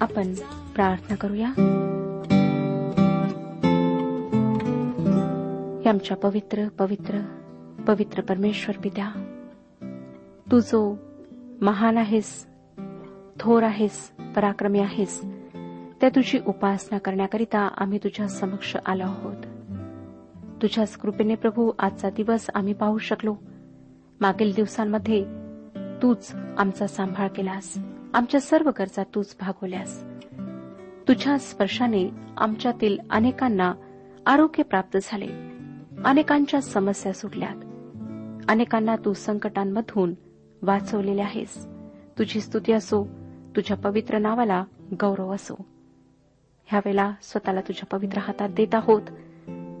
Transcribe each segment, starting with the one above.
आपण प्रार्थना करूया. आमच्या पवित्र पवित्र पवित्र परमेश्वर पित्या तू जो महान आहेस थोर आहेस पराक्रमी आहेस त्या तुझी उपासना करण्याकरिता आम्ही तुझ्या समक्ष आलो आहोत. तुझ्याच कृपेने प्रभू आजचा दिवस आम्ही पाहू शकलो. मागील दिवसांमध्ये तूच आमचा सांभाळ केलास. आमच्या सर्व गरजा तूच भागवल्यास. तुझ्या स्पर्शाने आमच्यातील अनेकांना आरोग्य प्राप्त झाले. अनेकांच्या समस्या सुटल्यात. अनेकांना तू संकटांमधून वाचवलेले आहेस. तुझी स्तुती असो तुझ्या पवित्र नावाला गौरव असो. ह्यावेळेला स्वतःला तुझ्या पवित्र हातात देत आहोत.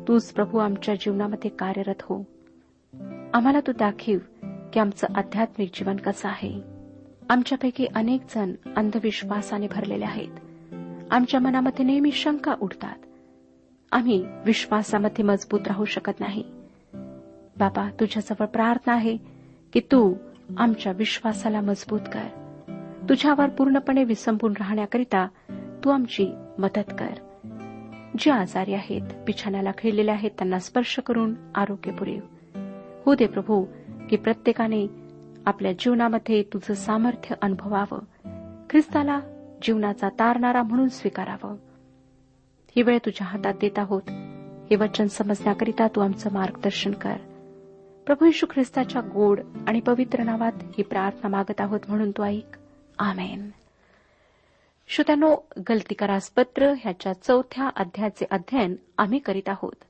तूच प्रभू आमच्या जीवनामध्ये कार्यरत हो. आम्हाला तू दाखीव की आमचं आध्यात्मिक जीवन कसं आहे. आमच्यापैकी अनेक जण अंधविश्वासाने भरलेले आहेत. आमच्या मनामध्ये नेहमी शंका उठतात आम्ही विश्वासामध्ये मजबूत राहू शकत नाही. बाबा तुझ्याजवळ प्रार्थना आहे की तू आमच्या विश्वासाला मजबूत कर. तुझ्यावर पूर्णपणे विसंबून राहण्याकरिता तू आमची मदत कर. जे आजारी आहेत बिछाण्याला खेळलेले आहेत त्यांना स्पर्श करून आरोग्य पुरेव. हो दे प्रभू की प्रत्येकाने आपल्या जीवनामध्ये तुझं सामर्थ्य अनुभवावं. ख्रिस्ताला जीवनाचा तारणारा म्हणून स्वीकारावं. ही वेळ तुझ्या हातात देत आहोत. हे वचन समजण्याकरिता तू आमचं मार्गदर्शन कर. प्रभू यशू ख्रिस्ताच्या गोड आणि पवित्र नावात ही प्रार्थना मागत आहोत म्हणून तू ऐक. आमेन. श्रोत्यानो गलतीकारास पत्र ह्याच्या चौथ्या अध्यायाचे अध्ययन आम्ही करीत आहोत.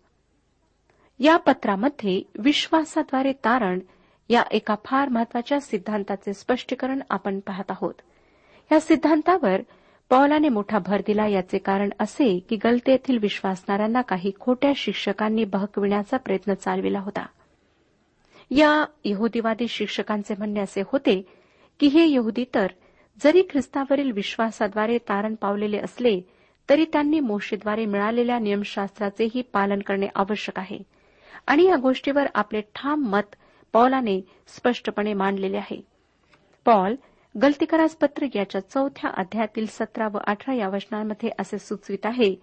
या पत्रामध्ये विश्वासाद्वारे तारण या एका फार महत्त्वाच्या सिद्धांताचे स्पष्टीकरण आपण पाहत आहोत. या सिद्धांतावर पौलाने मोठा भर दिला याचे कारण असे की गलते येथील विश्वासणाऱ्यांना काही खोट्या शिक्षकांनी बहकविण्याचा प्रयत्न चालविला होता. या यहुदीवादी शिक्षकांचे म्हणणे असे होते की हे यहुदी तर जरी ख्रिस्तावरील विश्वासाद्वारे तारण पावलेले असले तरी त्यांनी मोशेद्वारे मिळालेल्या नियमशास्त्राचेही पालन करणे आवश्यक आहे. आणि या गोष्टीवर आपले ठाम मत पॉलाने स्पष्टपणे मांडलेले आहे. पॉल गलतीकरास पत्र याच्या चौथ्या अध्यायातील सतरा व अठरा या वचनांमध्ये असे सुचवित आहे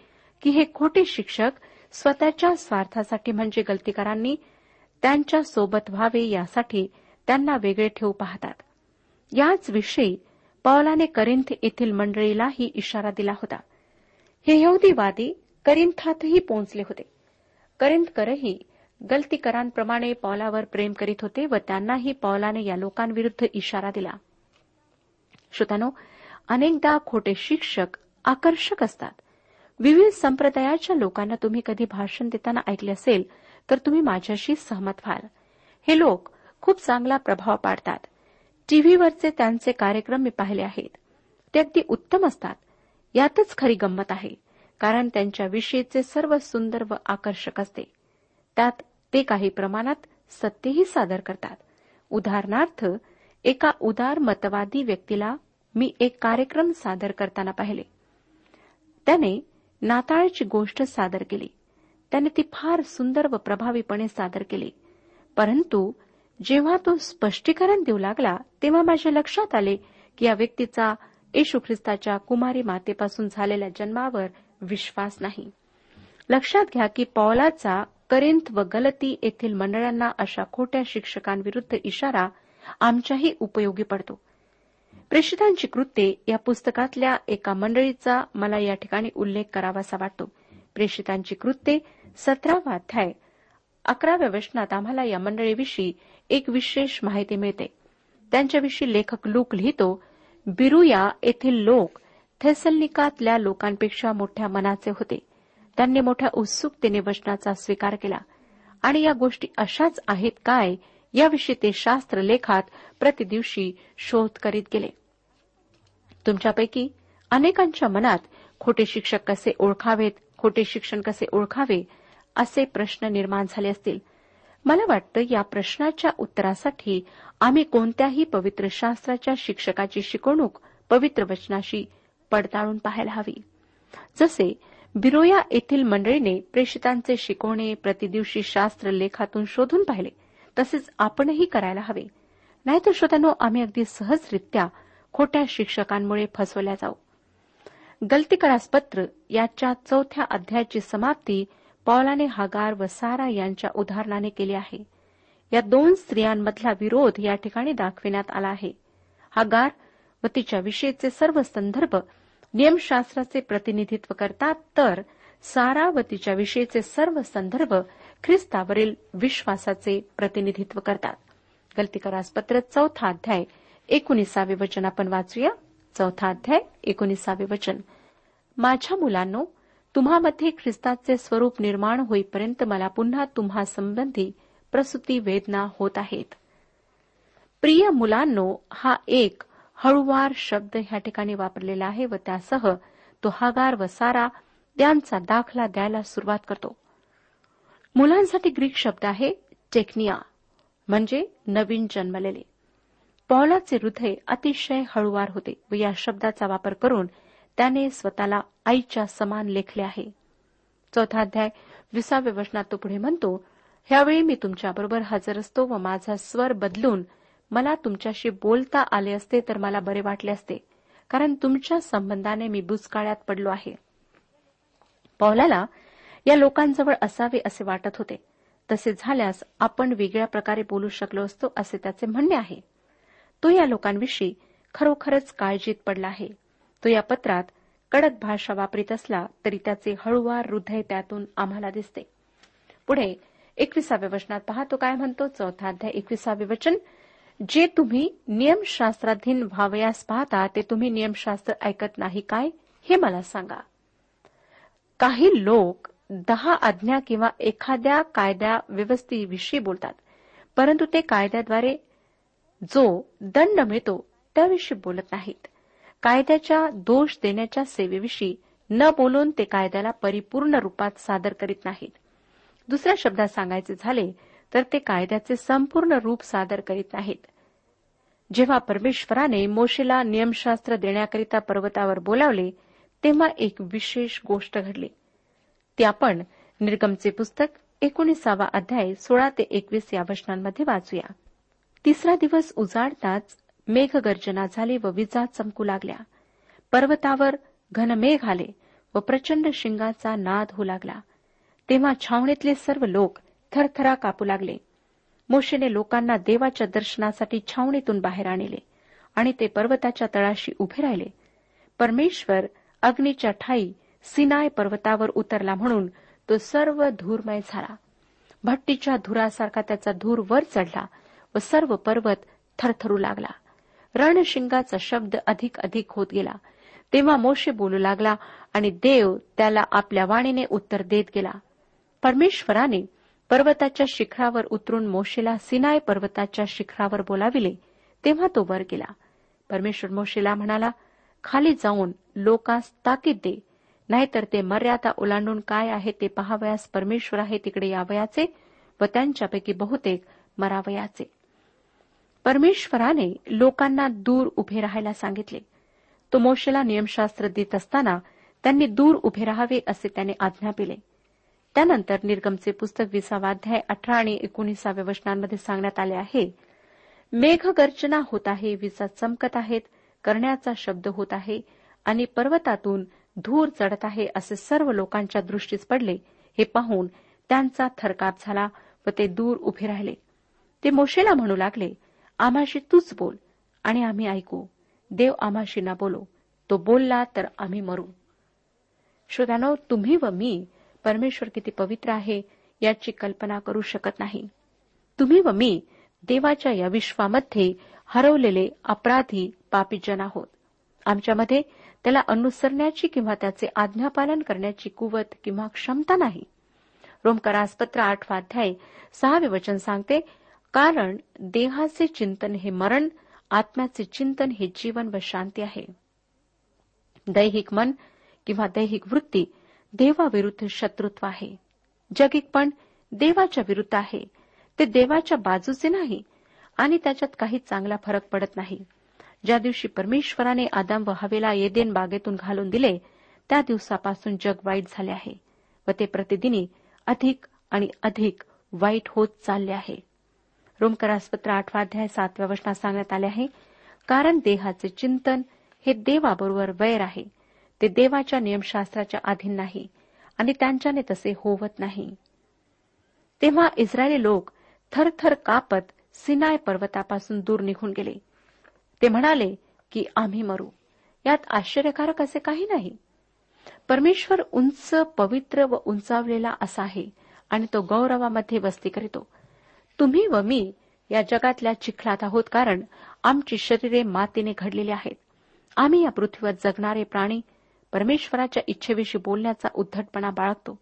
की हे खोटे शिक्षक स्वतःच्या स्वार्थासाठी म्हणजे गलतीकारांनी त्यांच्यासोबत व्हावे यासाठी त्यांना वेगळे ठेवू पाहतात. याच विषयी पौलाने करिंथ येथील मंडळीलाही इशारा दिला होता. हे यहुदीवादी करिंथातही पोहोचले होते. करिंथकरही गलतीकरांप्रमाणे पॉलावर प्रेम करीत होते व त्यांनाही पौलाने या लोकांविरुद्ध इशारा दिला. श्रोतानो अनेकदा खोटे शिक्षक आकर्षक असतात. विविध संप्रदायाच्या लोकांना तुम्ही कधी भाषण देताना ऐकले असेल तर तुम्ही माझ्याशी सहमत व्हाल. हे लोक खूप चांगला प्रभाव पाडतात. टीव्हीवरचे त्यांचे कार्यक्रम मी पाहिले आहेत. ते अगदी उत्तम असतात. यातच खरी गंमत आहे कारण त्यांच्याविषयीचे सर्व सुंदर व आकर्षक असते. त्यात ते काही प्रमाणात सत्यही सादर करतात. उदाहरणार्थ एका उदार मतवादी व्यक्तीला मी एक कार्यक्रम सादर करताना पाहिले. त्याने नाताळची गोष्ट सादर केली. त्याने ती फार सुंदर व प्रभावीपणे सादर केली. परंतु जेव्हा तो स्पष्टीकरण देऊ लागला तेव्हा माझ्या लक्षात आले की या व्यक्तीचा येशू ख्रिस्ताच्या कुमारी मातेपासून झालेल्या जन्मावर विश्वास नाही. लक्षात घ्या की पौलाचा करिंथ व गलती येथील मंडळांना अशा खोट्या शिक्षकांविरुद्ध इशारा आमच्याही उपयोगी पडतो. प्रेषितांची कृत्ये या पुस्तकातल्या एका मंडळीचा मला या ठिकाणी उल्लेख करावासा वाटतो. प्रेषितांची कृत्ये सतरावा अध्याय अकराव्या वचनात आम्हाला या मंडळीविषयी एक विशेष माहिती मिळते. त्यांच्याविषयी लेखक लूक लिहितो बिरुया येथील लोक थेसलनिकातल्या लोकांपेक्षा मोठ्या मनाचे होते. त्यांनी मोठ्या उत्सुकतेने वचनाचा स्वीकार केला. आणि या गोष्टी अशाच आहेत काय? याविषयी ते शास्त्र लेखात प्रतिदिवशी शोध करीत गेले. तुमच्यापैकी अनेकांच्या मनात खोटे शिक्षक कसे ओळखावेत खोटे शिक्षण कसे ओळखावे असे प्रश्न निर्माण झाले असतील. मला वाटतं या प्रश्नाच्या उत्तरासाठी आम्ही कोणत्याही पवित्र शास्त्राच्या शिक्षकाची शिकवणूक पवित्र वचनाशी पडताळून पाहायला हवी. जसे बिरोया येथील मंडळीने प्रेषितांचे शिकवणे प्रतिदिवशी शास्त्र लेखातून शोधून पाहिले. तसेच आपणही करायला हवे. नाहीतर श्रोत्यानो आम्ही अगदी सहजरित्या खोट्या शिक्षकांमुळे फसवल्या जाऊ. गलतीकरास पत्र याच्या चौथ्या अध्यायाची समाप्ती पौलाने हागार व सारा यांच्या उदाहरणाने केली आहे. या दोन स्त्रियांमधला विरोध या ठिकाणी दाखविण्यात आला आहे. हागार व तिच्या विषयीचे सर्व संदर्भ नियमशास्त्राचे प्रतिनिधित्व करतात तर सारा व विषयीचे सर्व संदर्भ ख्रिस्तावरील विश्वासाचे प्रतिनिधित्व करतात. गलतीकरास पत्र चौथा अध्याय एकोणीसावे वचन. आपण वाचूया. चौथा अध्याय एकोणीसावे वचन. माझ्या मुलांनो तुम्हामध्ये ख्रिस्ताचे स्वरूप निर्माण होईपर्यंत मला पुन्हा तुम्हा संबंधी प्रसूती वेदना होत आहेत. प्रिय मुलांनो हा एक हळुवार शब्द ह्या ठिकाणी वापरलेला आहे व त्यासह तो हागार व सारा त्यांचा दाखला द्यायला सुरुवात करतो. मुलांसाठी ग्रीक शब्द आहे टेक्निया म्हणजे नवीन जन्मलेले. पौलाचे हृदय अतिशय हळुवार होते व या शब्दाचा वापर करून त्याने स्वतःला आईच्या समान लेखले आहे. चौथा अध्याय विसाव्या वचनात तो पुढे म्हणतो ह्यावेळी मी तुमच्याबरोबर हजर असतो व माझा स्वर बदलून मला तुमच्याशी बोलता आले असते तर मला बरे वाटले असते कारण तुमच्या संबंधाने मी बुचकाळ्यात पडलो आहे. पौलाला या लोकांजवळ असावे असे वाटत होते. तसे झाल्यास आपण वेगळ्या प्रकारे बोलू शकलो असतो असे त्याचे म्हणणे आहे. तो या लोकांविषयी खरोखरच काळजीत पडला आहे. तो या पत्रात कडक भाषा वापरीत असला तरी त्याचे हळूवार हृदय त्यातून आम्हाला दिसते. पुढे एकविसाव्या वचनात पाहतो काय म्हणतो? चौथा अध्याय एकविसावे वचन. जे तुम्ही नियमशास्त्राधीन व्हावयास पाहता ते तुम्ही नियमशास्त्र ऐकत नाही काय? हे मला सांगा. काही लोक दहा आज्ञा किंवा एखाद्या कायद्या व्यवस्थेविषयी बोलतात परंतु ते कायद्याद्वारे जो दंड मिळतो त्याविषयी बोलत नाहीत. कायद्याच्या दोष देण्याच्या सेवेविषयी न बोलून ते कायद्याला परिपूर्ण रूपात सादर करीत नाहीत. दुसऱ्या शब्दात सांगायचे झाले तर ते कायद्याचे संपूर्ण रूप सादर करीत नाहीत. जेव्हा परमेश्वराने मोशेला नियमशास्त्र देण्याकरिता पर्वतावर बोलावले तेव्हा एक विशेष गोष्ट घडली. ती आपण निर्गमचे पुस्तक एकोणीसावा अध्याय सोळा ते एकवीस या वचनांमध्ये वाचूया. तिसरा दिवस उजाडताच मेघगर्जना झाली व विजा चमकू लागल्या. पर्वतावर घनमेघ आले व प्रचंड शिंगाचा नाद होऊ लागला. तेव्हा छावणीतले सर्व लोक थरथरा कापू लागले. मोशेने लोकांना देवाच्या दर्शनासाठी छावणीतून बाहेर आणले आणि ते पर्वताच्या तळाशी उभे राहिले. परमेश्वर अग्नीच्या ठाई सिनाय पर्वतावर उतरला म्हणून तो सर्व धूरमय झाला. भट्टीच्या धुरासारखा त्याचा धूर वर चढला व सर्व पर्वत थरथरू लागला. रणशिंगाचा शब्द अधिक अधिक होत गेला. तेव्हा मोशे बोलू लागला आणि देव त्याला आपल्या वाणीने उत्तर देत गेला. परमेश्वराने पर्वताच्या शिखरावर उतरून मोशेला सिनाय पर्वताच्या शिखरावर बोलाविले तेव्हा तो वर गेला. परमेश्वर मोशेला म्हणाला खाली जाऊन लोकांस ताकीद दे नाहीतर ते मर्यादा ओलांडून काय आहे ते पहावयास परमेश्वर आहे तिकडे यावयाचे व त्यांच्यापैकी बहुतेक मरावयाचे. परमेश्वराने लोकांना दूर उभे राहायला सांगितले. तो मोशेला नियमशास्त्र देत असताना त्यांनी दूर उभे राहावे असे त्याने आज्ञा दिले. त्यानंतर निर्गमचे पुस्तक विसावाध्याय अठरा आणि एकोणीसाव्या वचनांमध्ये सांगण्यात आले आहे. मेघगर्जना होत आहे विजा चमकत आहेत करण्याचा शब्द होत आहे आणि पर्वतातून धूर चढत आहे असे सर्व लोकांच्या दृष्टीस पडले. हे पाहून त्यांचा थरकाप झाला व ते दूर उभे राहिले. ते मोशेला म्हणू लागले आम्हाशी तूच बोल आणि आम्ही ऐकू. देव आम्हाशी ना बोलो. तो बोलला तर आम्ही मरू. श्रोत्यानो तुम्ही व मी परमेश्वर किती पवित्र आहे याची कल्पना करू शकत नाही. तुम्ही व मी देवाच्या या विश्वामध्ये हरवलेले अपराधी पापीजन आहोत. आमच्यामध्ये त्याला अनुसरण्याची किंवा त्याचे आज्ञापालन करण्याची कुवत किंवा क्षमता नाही. रोमकरासपत्र आठवा अध्याय सहावे वचन सांगते कारण देहाचे चिंतन हे मरण आत्म्याचे चिंतन हे जीवन व शांती आहे. दैहिक मन किंवा दैहिक वृत्ती देवाविरुद्ध शत्रुत्व आहे. जगिकपण देवाच्या विरुद्ध आहे. ते देवाच्या बाजूचे नाही आणि त्याच्यात काही चांगला फरक पडत नाही. ज्या दिवशी परमेश्वराने आदाम व हवेला येदेन बागेतून घालून दिले त्या दिवसापासून जग वाईट झाले आहे व ते प्रतिदिनी अधिक आणि अधिक वाईट होत चालले आहे. रोमकरासपत्र आठवा अध्याय सातव्या वचनात सांगण्यात आले आहे कारण देहाचे चिंतन हे देवाबरोबर वैर आहे. ते देवाच्या नियमशास्त्राच्या अधीन नाही आणि त्यांच्याने तसे होवत नाही. तेव्हा इस्रायली लोक थरथर कापत सिनाय पर्वतापासून दूर निघून गेले. ते म्हणाले की आम्ही मरू. यात आश्चर्यकारक असे काही नाही. परमेश्वर उंच पवित्र व उंचावलेला असा आहे आणि तो गौरवामध्ये वस्ती करीतो. तुम्ही व मी या जगातल्या चिखलात आहोत कारण आमची शरीरे मातीने घडलेली आहेत. आम्ही या पृथ्वीवर जगणारे प्राणी परमेश्वराच्या इच्छेविषयी बोलण्याचा उद्धटपणा बाळगतो.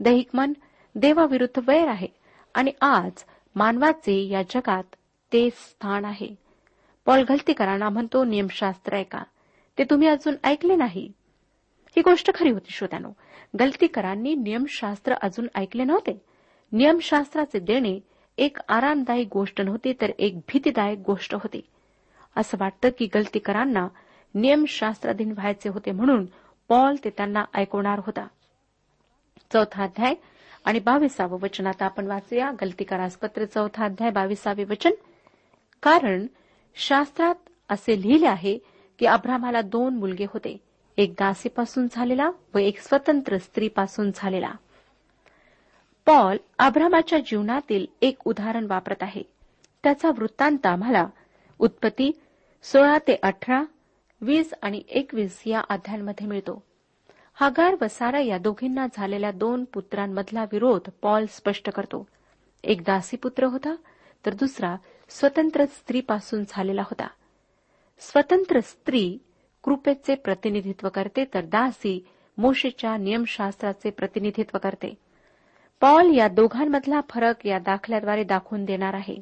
दैहिक मन देवाविरुद्ध वैर आहे आणि आज मानवाचे या जगात ते स्थान आहे. पॉल गलतीकरांना म्हणतो नियमशास्त्र ऐका. ते तुम्ही अजून ऐकले नाही. ही गोष्ट खरी होती श्रोत्यानो. गलतीकरांनी नियमशास्त्र अजून ऐकले नव्हते. नियमशास्त्राचे देणे एक आरामदायी गोष्ट नव्हती तर एक भीतीदायक गोष्ट होती. असं वाटतं की गलतीकरांना नियमशास्त्राधीन व्हायचे होते म्हणून पॉल ते त्यांना ऐकवणार होता. चौथा अध्याय आणि बावीसावं वचन. आता आपण वाचूया गलतीकारास पत्र. चौथा अध्याय बावीसावे वचन. कारण शास्त्रात असे लिहिले आहे की अब्रामाला दोन मुलगे होते. एक दासीपासून झालेला व एक स्वतंत्र स्त्रीपासून झालेला. पॉल अब्रामाच्या जीवनातील एक उदाहरण वापरत आहे. त्याचा वृत्तांत आम्हाला. उत्पत्ती सोळा ते अठरा वीस आणि एकवीस या अध्यायांमध्ये मिळतो. हागार व सारा या दोघींना झालेल्या दोन पुत्रांमधला विरोध पॉल स्पष्ट करतो. एक दासीपुत्र होता तर दुसरा स्वतंत्र स्त्रीपासून झालेला होता. स्वतंत्र स्त्री कृपेचे प्रतिनिधित्व करते तर दासी मोशेच्या नियमशास्त्राचे प्रतिनिधित्व करते. पॉल या दोघांमधला फरक या दाखल्याद्वारे दाखवून देणार आहे.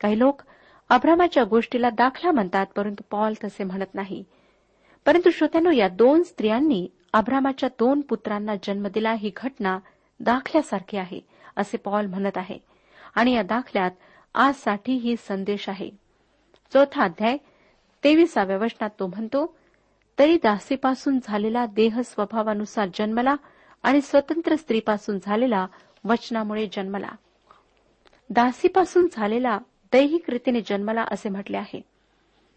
काही लोक अब्रामाच्या गोष्टीला दाखला म्हणतात परंतु पॉल तसे म्हणत नाही. परंतु श्रोत्यानो या दोन स्त्रियांनी अब्रामाच्या दोन पुत्रांना जन्म दिला ही घटना दाखल्यासारखी आहे असे पॉल म्हणत आहे. आणि या दाखल्यात आजसाठी ही संदेश आहे. चौथा अध्याय तेविसाव्या वचनात तो म्हणतो तरी दासीपासून झालेला देह स्वभावानुसार जन्मला आणि स्वतंत्र स्त्रीपासून झालेला वचनामुळे जन्मला. दासीपासून झालेला दैहिक रीतीने जन्मला असे म्हटले आहे.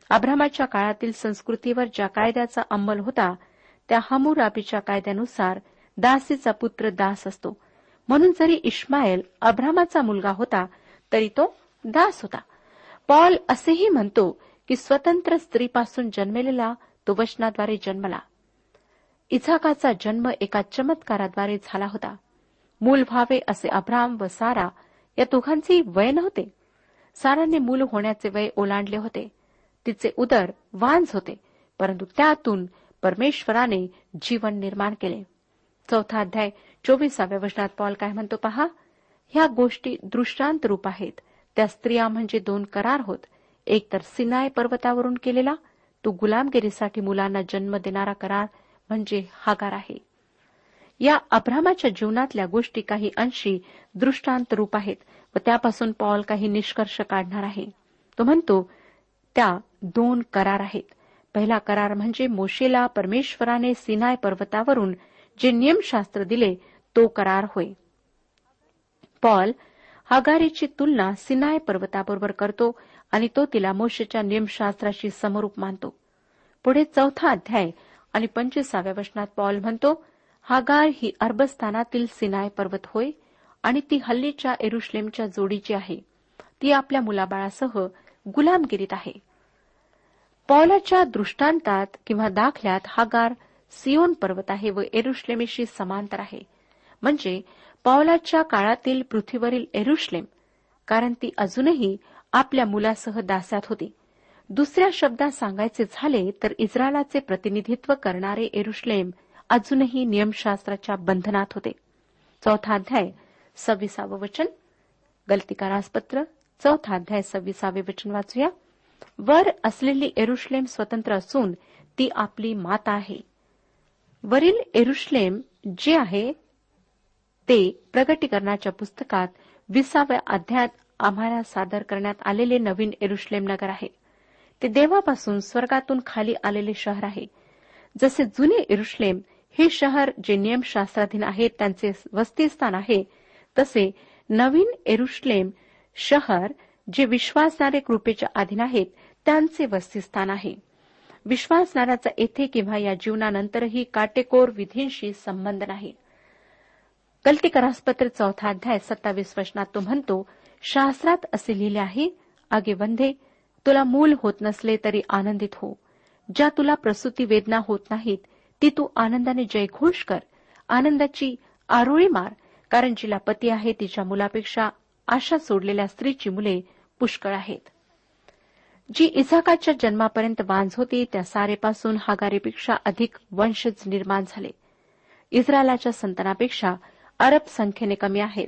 अब्रामाच्या काळातील संस्कृतीवर ज्या कायद्याचा अंमल होता त्या हमुराबीच्या कायद्यानुसार दासीचा पुत्र दास असतो. म्हणून जरी इस्माईल अब्रामाचा मुलगा होता तरी तो दास होता. पॉल असेही म्हणतो की स्वतंत्र स्त्रीपासून जन्मेलेला तो वचनाद्वारे जन्मला. इझाकाचा जन्म एका चमत्काराद्वारे झाला होता. मूल व्हावे असे अब्राम व सारा या दोघांचे वय नव्हते. साराने मूल होण्याचे वय ओलांडले होते. तिचे उदर वांज होते परंतु त्यातून परमेश्वराने जीवन निर्माण केले. चौथा अध्याय चोवीसाव्या वचनात पॉल काय म्हणतो पहा? ह्या गोष्टी दृष्टांत रूप आहेत. त्या स्त्रिया म्हणजे दोन करार होत. एक तर सिनाय पर्वतावरून केलेला तो गुलामगिरीसाठी मुलांना जन्म देणारा करार म्हणजे हागार आहे. या अभ्रामाच्या जीवनातल्या गोष्टी काही अंशी दृष्टांत रूप आहेत. व त्यापासून पॉल काही निष्कर्ष काढणार आहे. तो म्हणतो त्या दोन करार आहेत. पहिला करार म्हणजे मोशेला परमेश्वराने सिनाय पर्वतावरून जे नियमशास्त्र दिले तो करार होय. पॉल हागारीची तुलना सिनाय पर्वताबरोबर करतो आणि तो तिला मोशेच्या नियमशास्त्राशी समरूप मानतो. पुढे चौथा अध्याय आणि पंचवीसाव्या वचनात पॉल म्हणतो हागार ही अरबस्थानातील सिनाय पर्वत होय. आणि ती हल्लीच्या एरुश्लेमच्या जोडीची आहे. ती आपल्या मुलाबाळासह गुलामगिरीत आहे. पॉलाच्या दृष्टांतात किंवा दाखल्यात हागार सियोन पर्वत आहे व एरुश्लेमेशी समांतर आहे. म्हणजे पॉलाच्या काळातील पृथ्वीवरील एरुश्लेम कारण ती अजूनही आपल्या मुलासह दास्यात होती. दुसऱ्या शब्दात सांगायचे झाले तर इस्रायलाचे प्रतिनिधित्व करणारे एरुश्लेम अजूनही नियमशास्त्राच्या बंधनात होते. चौथा अध्याय सव्वीसावं वचन गलतीकारासपत्र चौथा अध्याय सव्वीसावे वचन वाचूया. वर असलेली एरुश्लेम स्वतंत्र असून ती आपली माता आहे. वरील एरुश्लेम जे आहे ते प्रगटीकरणाच्या पुस्तकात विसाव्या अध्यायात आम्हाला सादर करण्यात आलेले नवीन एरुश्लेम नगर आहे. ते देवापासून स्वर्गातून खाली आलेले शहर आहे. जसे जुने एरुश्लेम हे शहर जे नियमशास्त्राधीन आहे त्यांचे वस्तीस्थान आहे तसे नवीन एरुश्लेम शहर जे विश्वासणारे कृपेच्या अधीन आहेत त्यांचे वस्तीस्थान आहे. विश्वासणाऱ्याचा येथे किंवा या जीवनानंतरही काटेकोर विधींशी संबंध नाही. कल्तिकरासपत्र चौथा अध्याय सत्तावीस वचनात तो म्हणतो शास्त्रात असे लिहिले आहे आगे वंधे तुला मूल होत नसले तरी आनंदित हो. ज्या तुला प्रसूती वेदना होत नाहीत ती तू आनंदाने जयघोष कर. आनंदाची आरोळी मार. कारण जिला पती आहे तिच्या मुलापेक्षा आशा सोडलेल्या स्त्रीची मुले पुष्कळ आहेत. जी इसाकाच्या जन्मापर्यंत वांझ होती त्या सारेपासून हागारीपेक्षा अधिक वंशज निर्माण झाले. इस्रायलाच्या संतानापेक्षा अरब संख्येने कमी आहेत.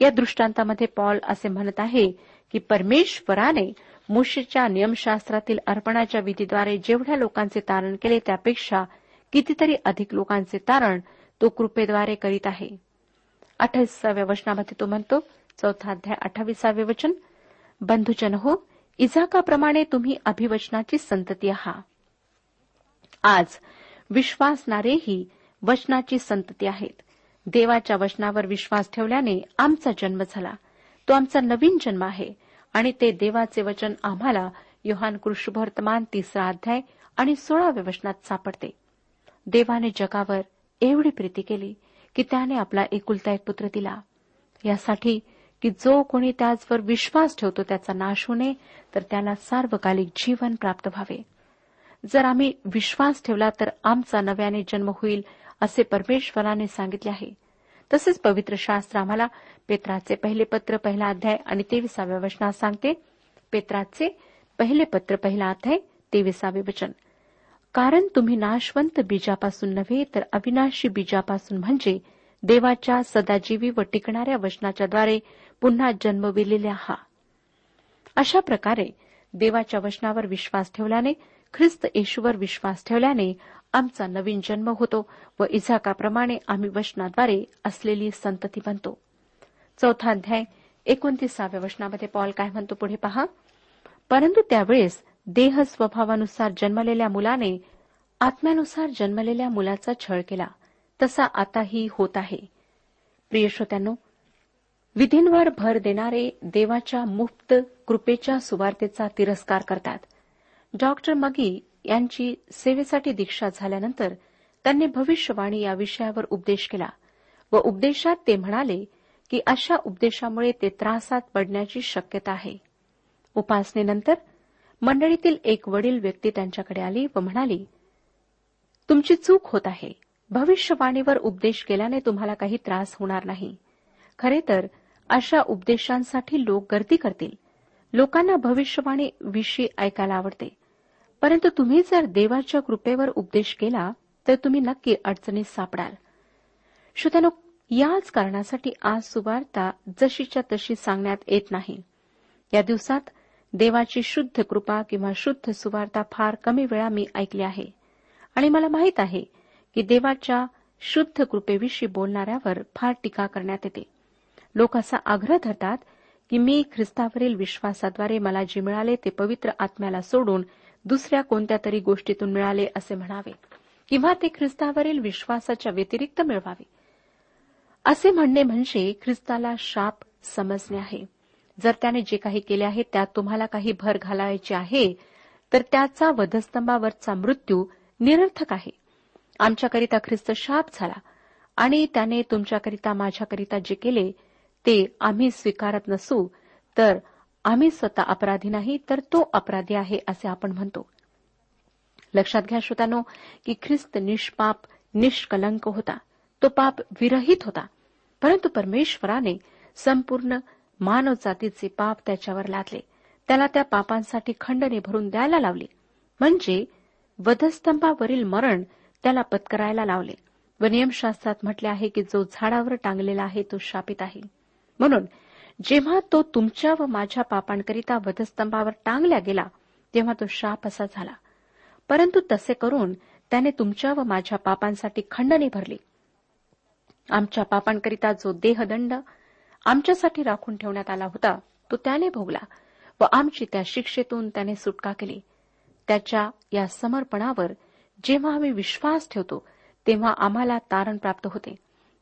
या दृष्टांतामध्ये पॉल असे म्हणत आहे की परमेश्वराने मुशीच्या नियमशास्त्रातील अर्पणाच्या विधीद्वारे जेवढ्या लोकांचे तारण केले त्यापेक्षा कितीतरी अधिक लोकांचे तारण तो कृपेद्वारे करीत आहे. अठ्ठावीसाव्या वचनामध्ये तो म्हणतो चौथा अध्याय अठ्ठावीसावे वचन बंधुजन हो इजाकाप्रमाणे तुम्ही अभिवचनाची संतती आहात आज विश्वासणारेही वचनाची संतती आहेत. देवाच्या वचनावर विश्वास ठेवल्याने आमचा जन्म झाला. तो आमचा नवीन जन्म आहे आणि ते देवाचे वचन आम्हाला योहान कृष्णवर्तमान तिसरा अध्याय आणि सोळाव्या वचनात सापडते. देवाने जगावर एवढी प्रीती केली की त्याने आपला एकुलता एक पुत्र दिला. यासाठी की जो कोणी त्याचवर विश्वास ठेवतो त्याचा नाश होऊ नये तर त्याला सार्वकालिक जीवन प्राप्त व्हावे. जर आम्ही विश्वास ठेवला तर आमचा नव्याने जन्म होईल असे परमेश्वराने सांगितले आहे. तसेच पवित्र शास्त्र आम्हाला पेत्राचे पहिले पत्र पहिला अध्याय आणि तेविसाव्या वचनात सांगते. पेत्राचे पहिले पत्र पहिला अध्याय तेविसावे वचन. कारण तुम्ही नाशवंत बीजापासून नव्हे तर अविनाशी बीजापासून म्हणजे देवाच्या सदाजीवी व टिकणाऱ्या वचनाच्याद्वारे पुन्हा जन्मविलेले आहात अशा प्रकारे देवाच्या वचनावर विश्वास ठेवल्याने ख्रिस्त येशूवर विश्वास ठेवल्याने आमचा नवीन जन्म होतो व इझाकाप्रमाणे आम्ही वचनाद्वारे असलेली संतती बनतो. चौथा अध्याय एकोणतीसाव्या वचनामध्ये पॉल काय म्हणतो पुढे पहा. परंतु त्यावेळेस देह स्वभावानुसार जन्मलेल्या मुलाने आत्म्यानुसार जन्मलेल्या मुलाचा छळ केला. तसा आताही होत आहे. प्रिय श्रोत्यांनो विधींवर भर देणारे देवाच्या मुक्त कृपेच्या सुवार्तेचा तिरस्कार करतात. डॉक्टर मगी यांची सेवेसाठी दीक्षा झाल्यानंतर त्यांनी भविष्यवाणी या विषयावर उपदेश केला व उपदेशात ते म्हणाले की अशा उपदेशामुळे ते त्रासात पडण्याची शक्यता आहे. उपासनेनंतर मंडळीतील एक वडील व्यक्ती त्यांच्याकडे आली व म्हणाली तुमची चूक होत आहे. भविष्यवाणीवर उपदेश केल्याने तुम्हाला काही त्रास होणार नाही. खरे तर अशा उपदेशांसाठी लोक गर्दी करतील. लोकांना भविष्यवाणी विषयी ऐकायला आवडते. परंतु तुम्ही जर देवाच्या कृपेवर उपदेश केला तर तुम्ही नक्की अडचणीत सापडाल. श्रोत्यानो याच कारणासाठी आज सुवार्ता जशीच्या तशी सांगण्यात येत नाही. या दिवसात देवाची शुद्ध कृपा किंवा शुद्ध सुवार्ता फार कमी वेळा मी ऐकली आहे. आणि मला माहीत आहे की देवाच्या शुद्ध कृपेविषयी बोलणाऱ्यावर फार टीका करण्यात येते. लोक असा आग्रह धरतात की मी ख्रिस्तावरील विश्वासाद्वारे मला जे मिळाले ते पवित्र आत्म्याला सोडून दुसऱ्या कोणत्या तरी गोष्टीतून मिळाले असे म्हणावे किंवा ते ख्रिस्तावरील विश्वासाच्या व्यतिरिक्त मिळवावे. असे म्हणणे म्हणजे ख्रिस्ताला शाप समजणे आहे. जर त्याने जे काही केले आहे त्यात तुम्हाला काही भर घालायचे आहे तर त्याचा वधस्तंभावरचा मृत्यू निरर्थक आहे. आमच्याकरिता ख्रिस्त शाप झाला आणि त्याने तुमच्याकरिता माझ्याकरिता जे केले ते आम्ही स्वीकारत नसू तर आम्ही स्वतः अपराधी नाही तर तो अपराधी आहे असे आपण म्हणतो. लक्षात घ्या श्रोतानो की ख्रिस्त निष्पाप निष्कलंक होता. तो पाप विरहित होता. परंतु परमेश्वराने संपूर्ण मानवजातीचे पाप त्याच्यावर लादले. त्याला त्या पापांसाठी खंडने भरून द्यायला लावले. म्हणजे वधस्तंभावरील मरण त्याला पत्करायला लावले. व नियमशास्त्रात म्हटले आहे की जो झाडावर टांगलेला आहे तो शापित आहे. म्हणून जेव्हा तो तुमच्या व माझ्या पापांकरिता वधस्तंभावर टांगला गेला तेव्हा तो शाप असा झाला. परंतु तसे करून त्याने तुमच्या व माझ्या पापांसाठी खंडने भरली. आमच्या पापांकरिता जो देहदंड आमच्यासाठी राखून ठेवण्यात आला होता. तो त्याने भोगला व आमची त्या शिक्षेतून त्याने सुटका केली. त्याच्या या समर्पणावर जेव्हा आम्ही विश्वास ठेवतो तेव्हा आम्हाला तारण प्राप्त होते.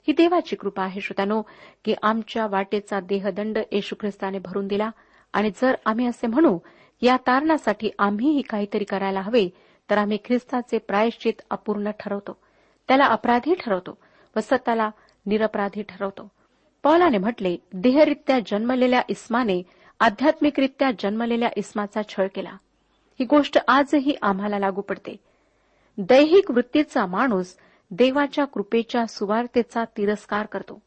ही देवाची कृपा आहे श्रोत्यानो की आमच्या वाटेचा देहदंड येशू ख्रिस्ताने भरून दिला आणि जर आम्ही असे म्हणू या तारणासाठी आम्हीही काहीतरी करायला हवे तर आम्ही ख्रिस्ताचे प्रायश्चित अपूर्ण ठरवतो. त्याला अपराधी ठरवतो व स्वतःला निरपराधी ठरवतो. पौलाने म्हटले देहरित्या जन्मलेल्या इस्माने आध्यात्मिकरित्या जन्मलेल्या इस्माचा छळ केला. ही गोष्ट आजही आम्हाला लागू पडते. दैहिक वृत्तीचा माणूस देवाच्या कृपेच्या सुवार्तेचा तिरस्कार करतो.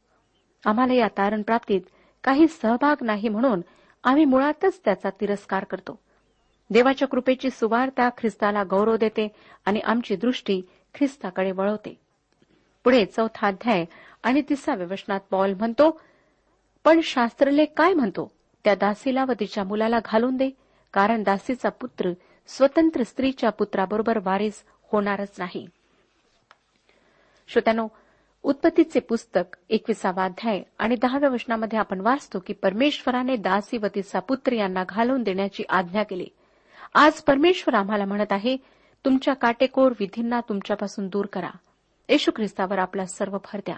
आम्हाला या तारण प्राप्तीत काही सहभाग नाही म्हणून आम्ही मुळातच त्याचा तिरस्कार करतो. देवाच्या कृपेची सुवार्ता ख्रिस्ताला गौरव देते आणि आमची दृष्टी ख्रिस्ताकडे वळवते. पुढे चौथा अध्याय आणि तिसाव्या वचनात पॉल म्हणतो पण शास्त्रलेख काय म्हणतो? त्या दासीला व तिच्या मुलाला घालून दे कारण दासीचा पुत्र स्वतंत्र स्त्रीच्या पुत्राबरोबर वारीस होणारच नाही. श्रोत्यानो उत्पत्तीचे पुस्तक एकविसावा अध्याय आणि दहाव्या वचनामध्ये आपण वाचतो की परमेश्वराने दासी व तिचा पुत्र यांना घालून देण्याची आज्ञा केली. आज परमेश्वर आम्हाला म्हणत आहे तुमच्या काटेकोर विधींना तुमच्यापासून दूर करा. येशू ख्रिस्तावर आपला सर्व भर द्या.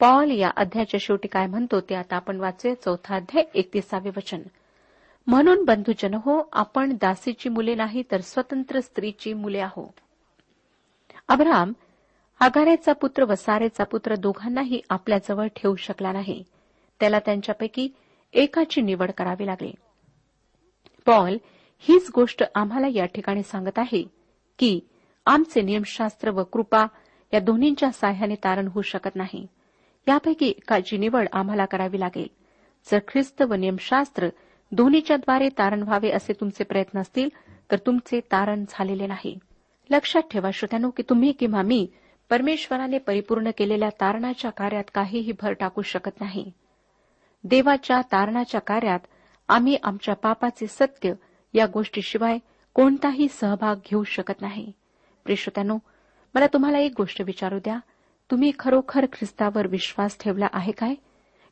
पॉल या अध्यायाच्या शेवटी काय म्हणतो ते आता आपण वाचूया. चौथा अध्याय एकतीसावे वचन. म्हणून बंधुजन हो आपण दासीची मुले नाही तर स्वतंत्र स्त्रीची मुले आहो. अब्राम आगारेचा पुत्र व सारेचा पुत्र दोघांनाही आपल्याजवळ ठेवू शकला नाही. त्याला त्यांच्यापैकी एकाची निवड करावी लागली. पॉल हीच गोष्ट आम्हाला या ठिकाणी सांगत आहे की आमचे नियमशास्त्र व कृपा या दोन्हींच्या साह्याने तारण होऊ शकत नाही. यापैकी एकाची निवड आम्हाला करावी लागेल? जर ख्रिस्त व नियमशास्त्र दोन्हीच्याद्वारे तारण व्हावे असे तुमचे प्रयत्न असतील तर तुमचे तारण झालेले नाही. लक्षात ठेवा श्रोत्यानो की तुम्ही किंवा मी परमेश्वराने परिपूर्ण केलेल्या तारणाच्या कार्यात काहीही भर टाकू शकत नाही. देवाच्या तारणाच्या कार्यात आम्ही आमच्या पापाचे सत्य या गोष्टीशिवाय कोणताही सहभाग घेऊ शकत नाही. प्रेश्रोत्यानो मला तुम्हाला एक गोष्ट विचारू द्या. तुम्ही खरोखर ख्रिस्तावर विश्वास ठेवला आहे काय?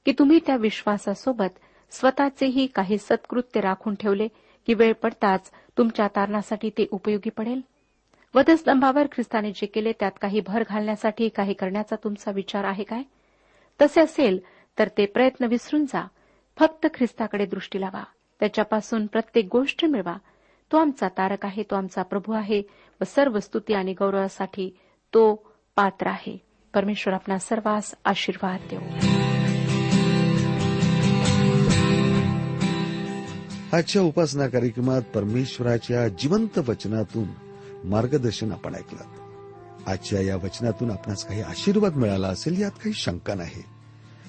की तुम्ही त्या विश्वासासोबत स्वतःचेही काही सत्कृत्य राखून ठेवले की वेळ पडताच तुमच्या तारणासाठी ते उपयोगी पडेल? वधस्तंभावर ख्रिस्ताने जे केले त्यात काही भर घालण्यासाठी काही करण्याचा तुमचा विचार आहे काय? तसे असेल तर ते प्रयत्न विसरून जा. फक्त ख्रिस्ताकडे दृष्टी लावा. त्याच्यापासून प्रत्येक गोष्ट मिळवा. तो आमचा तारक आहे तो आमचा प्रभू आहे व सर्व स्तुती आणि गौरवासाठी तो पात्र आहे. परमेश्वर आपला सर्वांस आशीर्वाद देऊ. आजच्या उपासना कार्यक्रमात परमेश्वराच्या जिवंत वचनातून मार्गदर्शन आपण ऐकलं. आजच्या या वचनातून आपणास काही आशीर्वाद मिळाला असेल यात काही शंका नाही.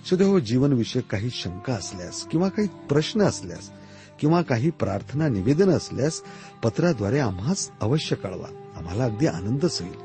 सुदैव हो जीवनविषयक काही शंका असल्यास किंवा काही प्रश्न असल्यास किंवा काही प्रार्थना निवेदन असल्यास पत्राद्वारे आम्हाच अवश्य कळवा. आम्हाला अगदी आनंदच होईल.